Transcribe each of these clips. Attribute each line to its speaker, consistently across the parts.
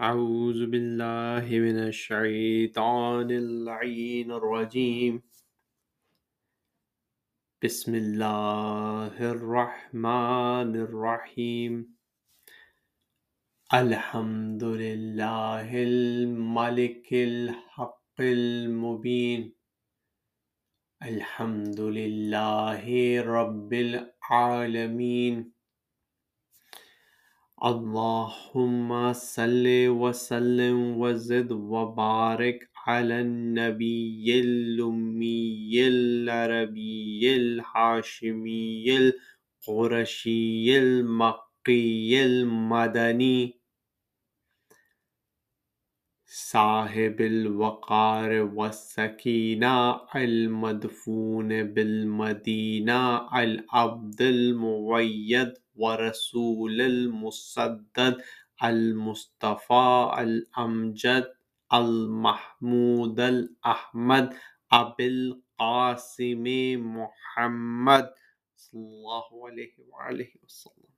Speaker 1: أعوذ بالله من الشيطان اللعين الرجيم. بسم الله الرحمن الرحيم. الحمد لله الملك الحق المبين. الحمد لله رب العالمين. اللهم صل وسلم وزد وبارك على النبي الأمي العربي الحاشمي القرشي المكي المدني صاحب الوقار والسكينة المدفون بالمدينة العبد المؤيد ورسول المسدد المصطفى الأمجد المحمود الأحمد أبي القاسم محمد صلى الله عليه وآله وسلم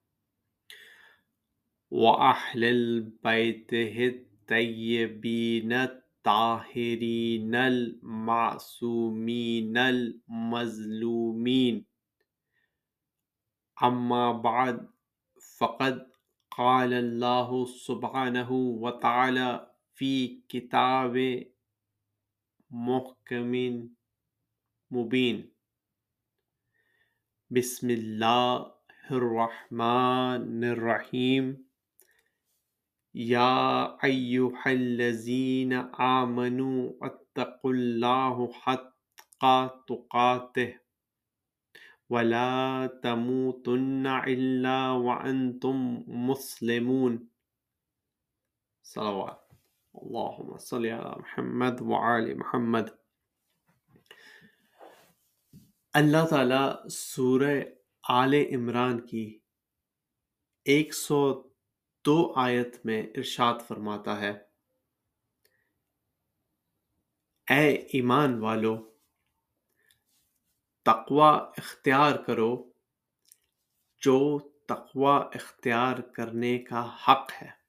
Speaker 1: وأهل بيته الطيبين الطاهرين المعصومين المظلومين أما بعد، فقد قال الله سبحانه وتعالى في كتاب محكم مبين. بسم الله الرحمن الرحيم. يا أيها الذين آمنوا، اتقوا الله حق تقاته. ولا تموتن إلا وأنتم مسلمون صلوات اللهم صل على محمد وعلى محمد اللہ تعالیٰ سورہ آل عمران کی ایک سو دو آیت میں ارشاد فرماتا ہے۔ اے ایمان والو تقوی اختیار کرو جو تقوی اختیار کرنے کا حق ہے۔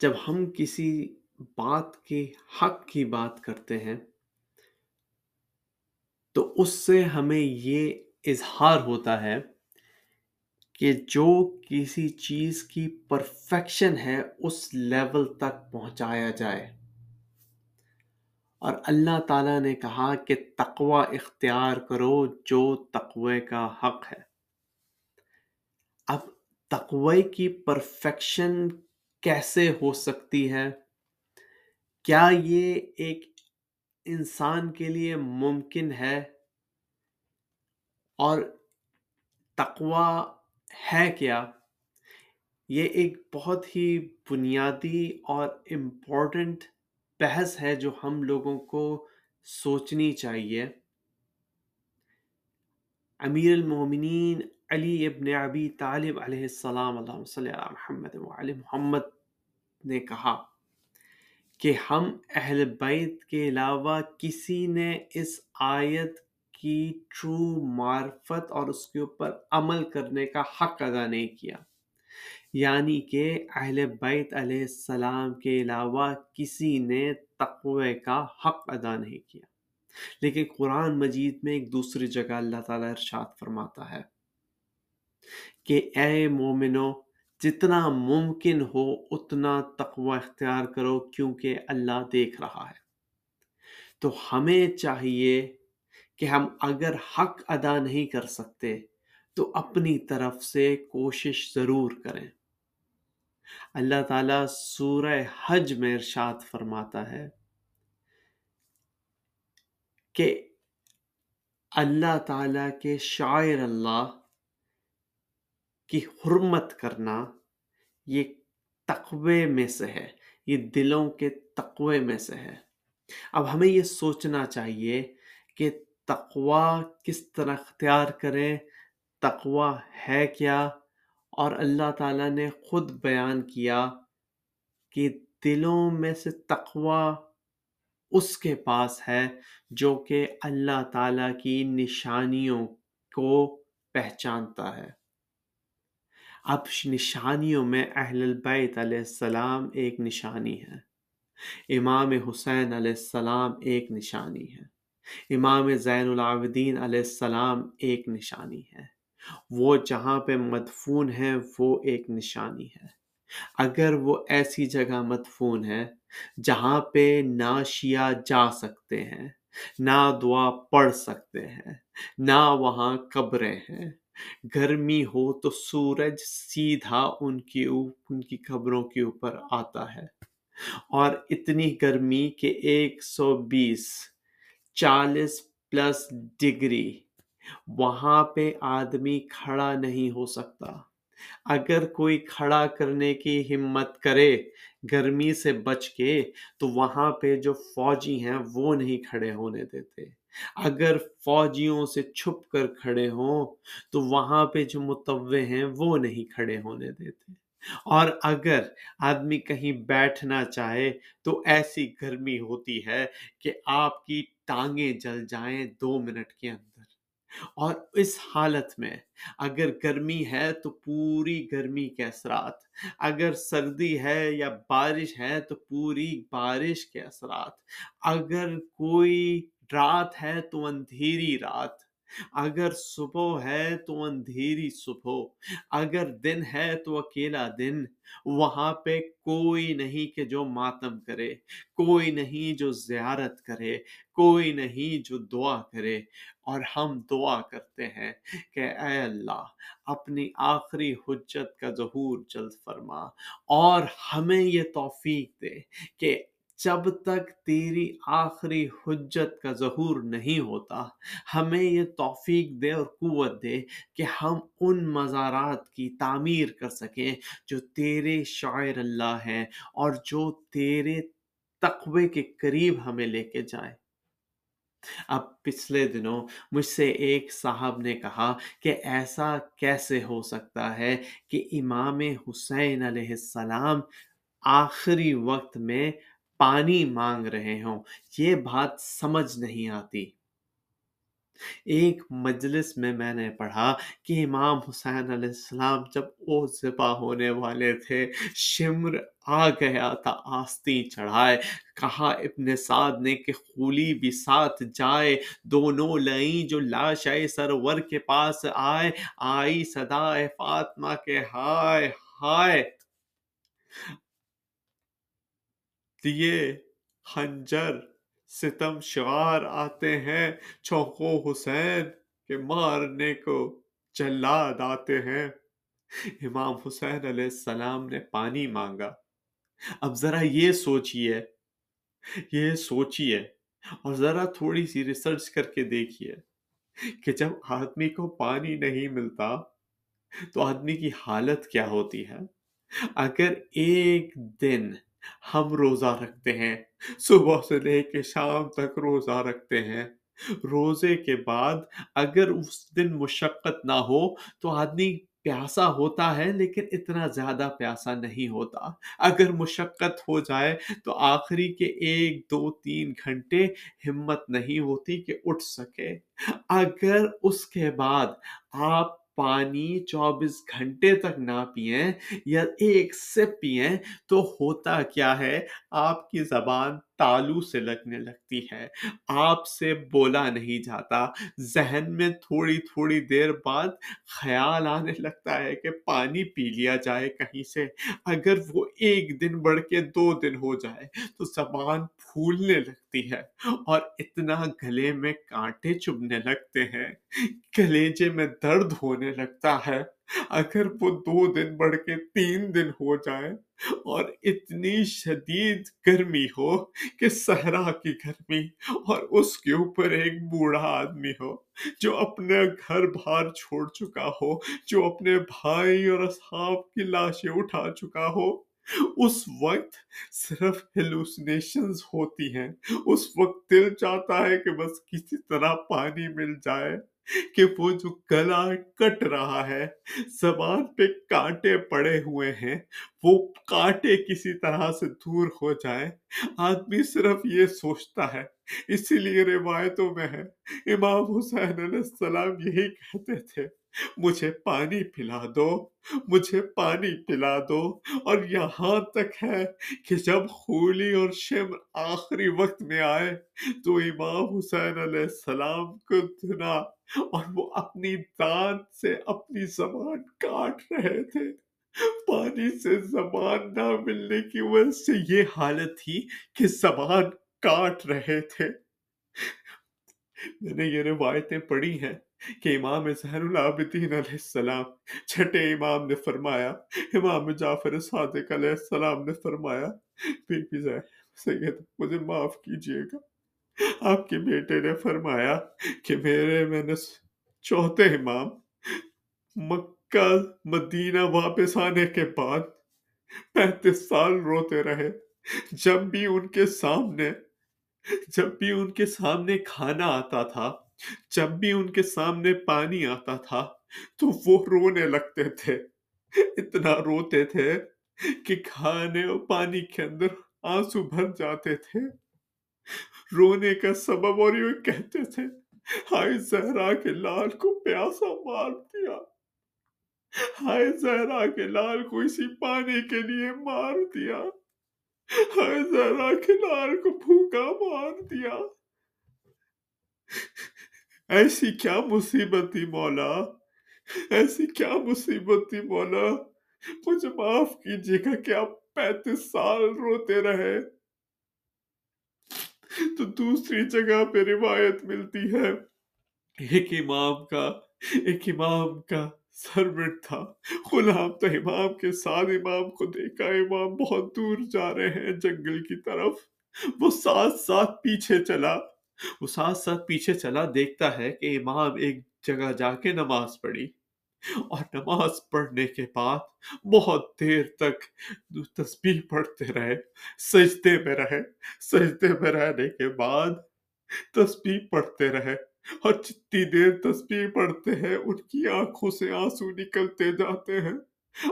Speaker 1: جب ہم کسی بات کے حق کی بات کرتے ہیں تو اس سے ہمیں یہ اظہار ہوتا ہے کہ جو کسی چیز کی پرفیکشن ہے اس لیول تک پہنچایا جائے۔ اور اللہ تعالیٰ نے کہا کہ تقوی اختیار کرو جو تقوی کا حق ہے۔ اب تقوی کی پرفیکشن کیسے ہو سکتی ہے؟ کیا یہ ایک انسان کے لیے ممکن ہے؟ اور تقوی ہے کیا؟ یہ ایک بہت ہی بنیادی اور امپورٹنٹ بحث ہے جو ہم لوگوں کو سوچنی چاہیے۔ امیر المومنین علی ابن ابی طالب علیہ السلام اللہ صلی علی محمد وعلی محمد نے کہا کہ ہم اہل بیت کے علاوہ کسی نے اس آیت کی ٹرو معرفت اور اس کے اوپر عمل کرنے کا حق ادا نہیں کیا۔ یعنی کہ اہل بیت علیہ السلام کے علاوہ کسی نے تقوی کا حق ادا نہیں کیا۔ لیکن قرآن مجید میں ایک دوسری جگہ اللہ تعالیٰ ارشاد فرماتا ہے کہ اے مومنو، جتنا ممکن ہو اتنا تقوی اختیار کرو کیونکہ اللہ دیکھ رہا ہے۔ تو ہمیں چاہیے کہ ہم اگر حق ادا نہیں کر سکتے تو اپنی طرف سے کوشش ضرور کریں۔ اللہ تعالیٰ سورہ حج میں ارشاد فرماتا ہے کہ اللہ تعالیٰ کے شاعر اللہ کی حرمت کرنا یہ تقوی میں سے ہے، یہ دلوں کے تقوی میں سے ہے۔ اب ہمیں یہ سوچنا چاہیے کہ تقوی کس طرح اختیار کریں، تقوی ہے کیا؟ اور اللہ تعالیٰ نے خود بیان کیا کہ دلوں میں سے تقوی اس کے پاس ہے جو کہ اللہ تعالیٰ کی نشانیوں کو پہچانتا ہے۔ اب نشانیوں میں اہل البیت علیہ السلام ایک نشانی ہے۔ امام حسین علیہ السلام ایک نشانی ہے۔ امام زین العابدین علیہ السلام ایک نشانی ہے۔ وہ جہاں پہ مدفون ہے، وہ ایک نشانی ہے۔ اگر وہ ایسی جگہ مدفون ہے جہاں پہ نہ شیعہ جا سکتے ہیں، نہ دعا پڑھ سکتے ہیں، نہ وہاں قبریں ہیں، گرمی ہو تو سورج سیدھا ان کی ان کی قبروں کے اوپر آتا ہے۔ اور اتنی گرمی کہ ایک سو بیس، چالیس پلس ڈگری وہاں پہ آدمی کھڑا نہیں ہو سکتا۔ اگر کوئی کھڑا کرنے کی ہمت کرے، گرمی سے بچ کے، تو وہاں پہ جو فوجی ہیں، وہ نہیں کھڑے ہونے دیتے۔ اگر فوجیوں سے چھپ کر کھڑے ہوں، تو وہاں پہ جو متوع ہیں، وہ نہیں کھڑے ہونے دیتے۔ اور اگر آدمی کہیں بیٹھنا چاہے، تو ایسی گرمی ہوتی ہے کہ آپ کی ٹانگیں جل جائیں دو منٹ کے اندر۔ اور اس حالت میں اگر گرمی ہے تو پوری گرمی کے اثرات اگر سردی ہے یا بارش ہے تو پوری بارش کے اثرات اگر کوئی رات ہے تو اندھیری رات، اگر صبح ہے تو اندھیری صبح، اگر دن ہے تو اکیلا دن، وہاں پہ کوئی نہیں کہ جو ماتم کرے، کوئی نہیں جو زیارت کرے، کوئی نہیں جو دعا کرے۔ اور ہم دعا کرتے ہیں کہ اے اللہ، اپنی آخری حجت کا ظہور جلد فرما اور ہمیں یہ توفیق دے کہ جب تک تیری آخری حجت کا ظہور نہیں ہوتا، ہمیں یہ توفیق دے اور قوت دے کہ ہم ان مزارات کی تعمیر کر سکیں جو تیرے شاعر اللہ ہیں اور جو تیرے تقوی کے قریب ہمیں لے کے جائیں۔ اب پچھلے دنوں مجھ سے ایک صاحب نے کہا کہ ایسا کیسے ہو سکتا ہے کہ امام حسین علیہ السلام آخری وقت میں پانی مانگ رہے ہوں؟ یہ بات سمجھ نہیں آتی۔ ایک مجلس میں میں نے پڑھا کہ امام حسین علیہ السلام جب وہ ذبح ہونے والے تھے، شمر آ گیا تھا آستی چڑھائے۔ کہا ابن سعد نے کہ خولی بھی ساتھ جائے، دونوں لئیں جو لاش سرور کے پاس آئے۔ آئی صدا فاطمہ کے ہائے ہائے۔ دیے، خنجر۔ ستم شوار آتے ہیں۔ چوکو حسین کے مارنے کو جلاد آتے ہیں۔ امام حسین علیہ السلام نے پانی مانگا۔ اب ذرا یہ سوچئے۔ یہ سوچئے۔ اور ذرا تھوڑی سی ریسرچ کر کے دیکھیے کہ جب آدمی کو پانی نہیں ملتا تو آدمی کی حالت کیا ہوتی ہے؟ اگر ایک دن ہم روزہ رکھتے ہیں۔ صبح سے لے کے شام تک روزہ رکھتے ہیں۔ روزے کے بعد اگر اس دن مشقت نہ ہو تو آدمی پیاسا ہوتا ہے لیکن اتنا زیادہ پیاسا نہیں ہوتا۔ اگر مشقت ہو جائے تو آخری کے ایک، دو، تین گھنٹے ہمت نہیں ہوتی کہ اٹھ سکے۔ اگر اس کے بعد آپ پانی چوبیس گھنٹے تک نہ پئیں یا ایک سپ پئیں تو ہوتا کیا ہے؟ آپ کی زبان تالو سے لگنے لگتی ہے آپ سے بولا نہیں جاتا۔ ذہن میں تھوڑی تھوڑی دیر بعد خیال آنے لگتا ہے کہ پانی پی لیا جائے کہیں سے۔ اگر وہ ایک دن بڑھ کے دو دن ہو جائے تو زبان پھولنے لگتی ہے اور اتنا گلے میں کانٹے چبھنے لگتے ہیں۔ کلیجے میں درد ہونے لگتا ہے۔ اگر وہ دو دن بڑھ کے تین دن ہو جائے اور اتنی شدید گرمی ہو کہ صحرا کی گرمی اور اس کے اوپر ایک بوڑھا آدمی ہو جو اپنے گھر بھار چھوڑ چکا ہو، جو اپنے بھائی اور اصحاب کی لاشیں اٹھا چکا ہو۔ اس وقت صرف ہیلوسنیشنز ہوتی ہیں۔ اس وقت دل چاہتا ہے کہ بس کسی طرح پانی مل جائے۔ کہ وہ جو گلا کٹ رہا ہے، زبان پہ کانٹے پڑے ہوئے ہیں، وہ کانٹے کسی طرح سے دور ہو جائے آدمی صرف یہ سوچتا ہے، اسی لیے روایتوں میں ہے، امام حسین علیہ السلام یہی کہتے تھے۔ مجھے پانی پلا دو، مجھے پانی پلا دو۔ اور یہاں تک ہے کہ جب خولی اور شمر آخری وقت میں آئے تو امام حسین علیہ السلام کو دھنا اور وہ اپنی دانت سے اپنی زبان کاٹ رہے تھے۔ پانی سے زبان نہ ملنے کی وجہ سے یہ حالت تھی کہ زبان کاٹ رہے تھے۔ میں نے یہ روایتیں پڑھی ہیں۔ کہ امام زہر العابدین علیہ السلام، چھٹے امام نے فرمایا، امام جعفر صادق علیہ السلام نے فرمایا بی بی زہر سید، مجھے معاف کیجیے گا۔ آپ کے بیٹے نے فرمایا کہ میرے میں نے چوتھے امام مکہ، مدینہ واپس آنے کے بعد پینتیس سال روتے رہے۔ جب بھی ان کے سامنے، جب بھی ان کے سامنے کھانا آتا تھا جب بھی ان کے سامنے پانی آتا تھا تو وہ رونے لگتے تھے۔ اتنا روتے تھے کہ کھانے اور پانی کے اندر آنسو بھر جاتے تھے۔ رونے کا سبب اور یہ کہتے تھے، ہائے زہرا کے لال کو پیاسا مار دیا۔ ہائے زہرا کے لال کو اسی پانی کے لیے مار دیا۔ ہائے زہرا کے لال کو بھوکا مار دیا۔ ایسی کیا مصیبت تھی مولا؟ ایسی کیا مصیبت تھی مولا؟ مجھے معاف کیجیے گا کہ آپ پینتیس سال روتے رہے۔ تو دوسری جگہ پہ روایت ملتی ہے۔ ایک امام کا، ایک امام کا سرورٹ تھا۔ غلام تو امام کے ساتھ، امام کو دیکھا، امام بہت دور جا رہے ہیں جنگل کی طرف۔ وہ ساتھ ساتھ پیچھے چلا۔ وہ ساتھ ساتھ پیچھے چلا، دیکھتا ہے کہ امام ایک جگہ جا کے نماز پڑھی۔ اور نماز پڑھنے کے بعد بہت دیر تک تسبیح پڑھتے رہے، سجدے میں رہے۔ سجدے میں رہنے کے بعد تسبیح پڑھتے رہے۔ اور جتنی دیر تسبیح پڑھتے ہیں، ان کی آنکھوں سے آنسو نکلتے جاتے ہیں۔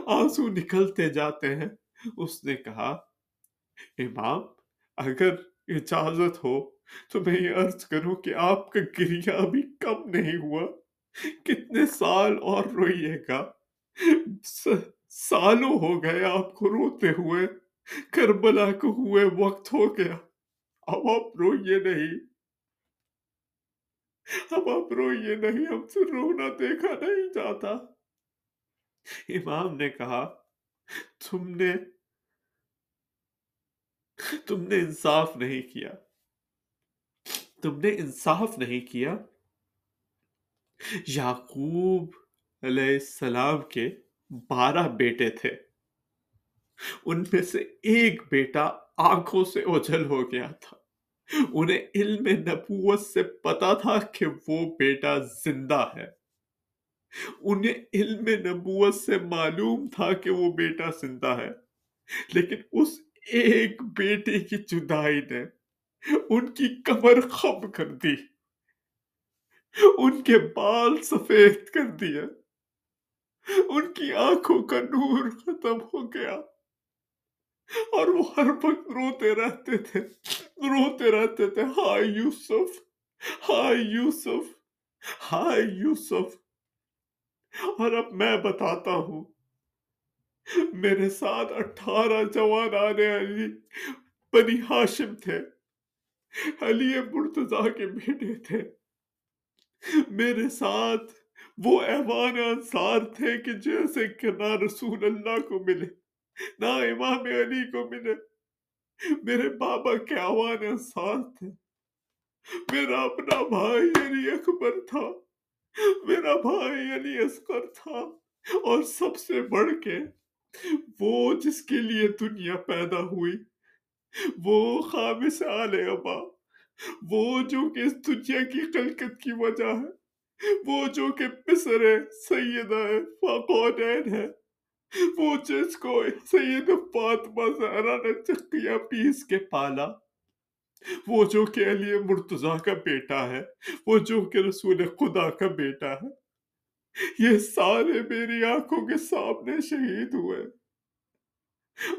Speaker 1: آنسو نکلتے جاتے ہیں۔ اس نے کہا، امام، اگر اجازت ہو تو میں یہ عرض کروں کہ آپ کا گریا ابھی کم نہیں ہوا۔ کتنے سال اور روئیے گا۔ سالوں ہو گئے آپ کو روتے ہوئے۔ کربلا کو ہوئے وقت ہو گیا۔ اب آپ روئیے نہیں۔ اب آپ روئیے نہیں۔ ہم سے رونا دیکھا نہیں جاتا۔ امام نے کہا، تم نے تم نے انصاف نہیں کیا۔ تم نے انصاف نہیں کیا؟ یعقوب علیہ السلام کے بارہ بیٹے تھے۔ ان میں سے ایک بیٹا آنکھوں سے اوجھل ہو گیا تھا۔ انہیں علم نبوت سے پتا تھا کہ وہ بیٹا زندہ ہے۔ انہیں علم نبوت سے معلوم تھا کہ وہ بیٹا زندہ ہے۔ لیکن اس ایک بیٹے کی جدائی نے ان کی کمر خم کر دی۔ ان کے بال سفید کر دیے۔ ان کی آنکھوں کا نور ختم ہو گیا۔ اور وہ ہر وقت روتے رہتے تھے۔ روتے رہتے تھے۔ ہائے یوسف۔ ہائے یوسف۔ ہائے یوسف۔ اور اب میں بتاتا ہوں۔ میرے ساتھ اٹھارہ جوان آنے علی بنی ہاشم تھے۔ علی مرتضی کے بیٹے تھے۔ میرے ساتھ وہ ایوان انصار تھے کہ جیسے کہ نہ رسول اللہ کو ملے، نہ امام علی کو ملے۔ میرے بابا کے ایوان انصار تھے۔ میرا اپنا بھائی علی اکبر تھا۔ میرا بھائی علی اصغر تھا۔ اور سب سے بڑھ کے وہ جس کے لیے دنیا پیدا ہوئی وہ خامس آل ابا۔ وہ جو کہ اس دنیا کی خلقت کی وجہ ہے۔ وہ جو کہ پسر ہے، سیدہ ہے فاقونین ہے۔ وہ جس کو سید فاطمہ زہرا نے چکیا پیس کے پالا۔ وہ جو کہ علی مرتضی کا بیٹا ہے۔ وہ جو کہ رسول خدا کا بیٹا ہے۔ یہ سارے میری آنکھوں کے سامنے شہید ہوئے۔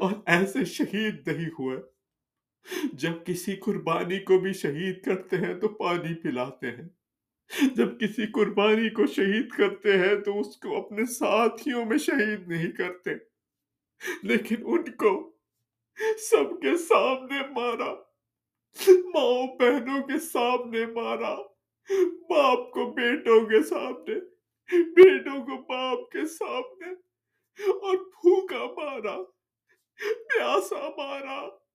Speaker 1: اور ایسے شہید نہیں ہوئے۔ جب کسی قربانی کو بھی شہید کرتے ہیں تو پانی پلاتے ہیں۔ جب کسی قربانی کو شہید کرتے ہیں تو اس کو اپنے ساتھیوں میں شہید نہیں کرتے۔ لیکن ان کو سب کے سامنے مارا۔ ماں بہنوں کے سامنے مارا۔ باپ کو بیٹوں کے سامنے، بیٹوں کو باپ کے سامنے اور بھوکا مارا، پیاسا مارا۔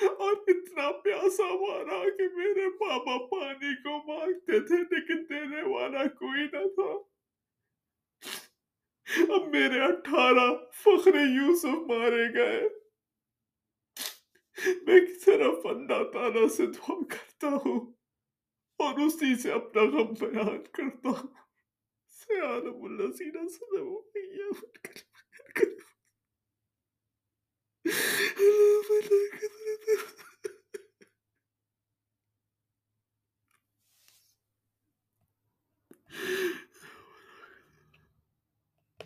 Speaker 1: اور اتنا پیاسا مارا کہ میرے بابا پانی کو مانگتے تھے، لیکن دینے والا کوئی نہ تھا۔ اب میرے اٹھارہ فخر یوسف مارے گئے۔ میں صرف اللہ تعالیٰ سے دعا کرتا ہوں اور اسی سے اپنا غم بیان کرتا ہوں۔ سیالم اللہ سینہ صدم اللہ علیہ وسلم Yeah.